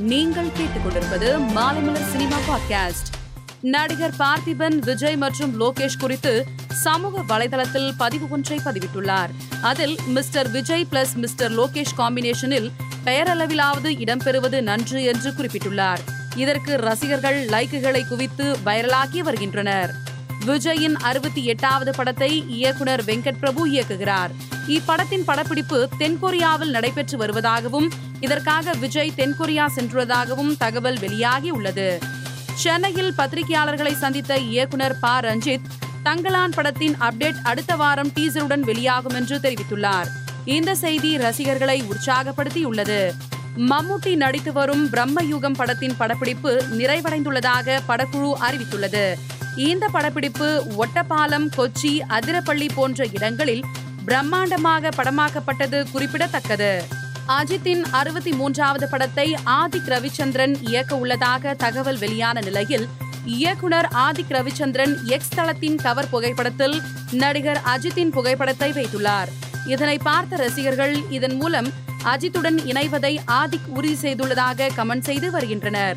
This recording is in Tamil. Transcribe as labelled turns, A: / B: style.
A: நீங்கள் கேட்டுக்கொண்டிருப்பது மாலைமலர் சினிமா பாட்காஸ்ட். நடிகர் பார்த்திபன் விஜய் மற்றும் லோகேஷ் குறித்து சமூக வலைதளத்தில் பதிவு ஒன்றை பதிவிட்டுள்ளார். அதில் mister Vijay plus mister Lokesh காம்பினேஷனில் பெயரளவிலாவது இடம்பெறுவது நன்று என்று குறிப்பிட்டுள்ளார். இதற்கு ரசிகர்கள் லைக்குகளை குவித்து வைரலாகி வருகின்றனர். விஜயின் அறுபத்தி எட்டாவது படத்தை இயக்குனர் வெங்கட் பிரபு இயக்குகிறார். இப்படத்தின் படப்பிடிப்பு தென்கொரியாவில் நடைபெற்று வருவதாகவும் இதற்காக விஜய் தென்கொரியா சென்றுள்ளதாகவும் தகவல் வெளியாகி உள்ளது. சென்னையில் பத்திரிகையாளர்களை சந்தித்த இயக்குனர் ப. ரஞ்சித் தங்கலான் படத்தின் அப்டேட் அடுத்த வாரம் டீசருடன் வெளியாகும் என்று தெரிவித்துள்ளார். இந்த செய்தி ரசிகர்களை உற்சாகப்படுத்தியுள்ளது. மம்முட்டி நடித்து வரும் பிரம்மயுகம் படத்தின் படப்பிடிப்பு நிறைவடைந்துள்ளதாக படக்குழு அறிவித்துள்ளது. இந்த படப்பிடிப்பு ஒட்டப்பாலம் கொச்சி அதிரப்பள்ளி போன்ற இடங்களில் பிரம்மாண்டமாக படமாக்கப்பட்டது குறிப்பிடத்தக்கது. அஜித்தின் அறுபத்தி மூன்றாவது படத்தை ஆதிக் ரவிச்சந்திரன் இயக்க உள்ளதாக தகவல் வெளியான நிலையில் இயக்குனர் ஆதிக் ரவிச்சந்திரன் எக்ஸ் தளத்தின் கவர் புகைப்படத்தில் நடிகர் அஜித்தின் புகைப்படத்தை வைத்துள்ளார். இதனை பார்த்த ரசிகர்கள் இதன் மூலம் அஜித்துடன் இணைவதை ஆதிக் உறுதி செய்துள்ளதாக கமெண்ட் செய்து வருகின்றனர்.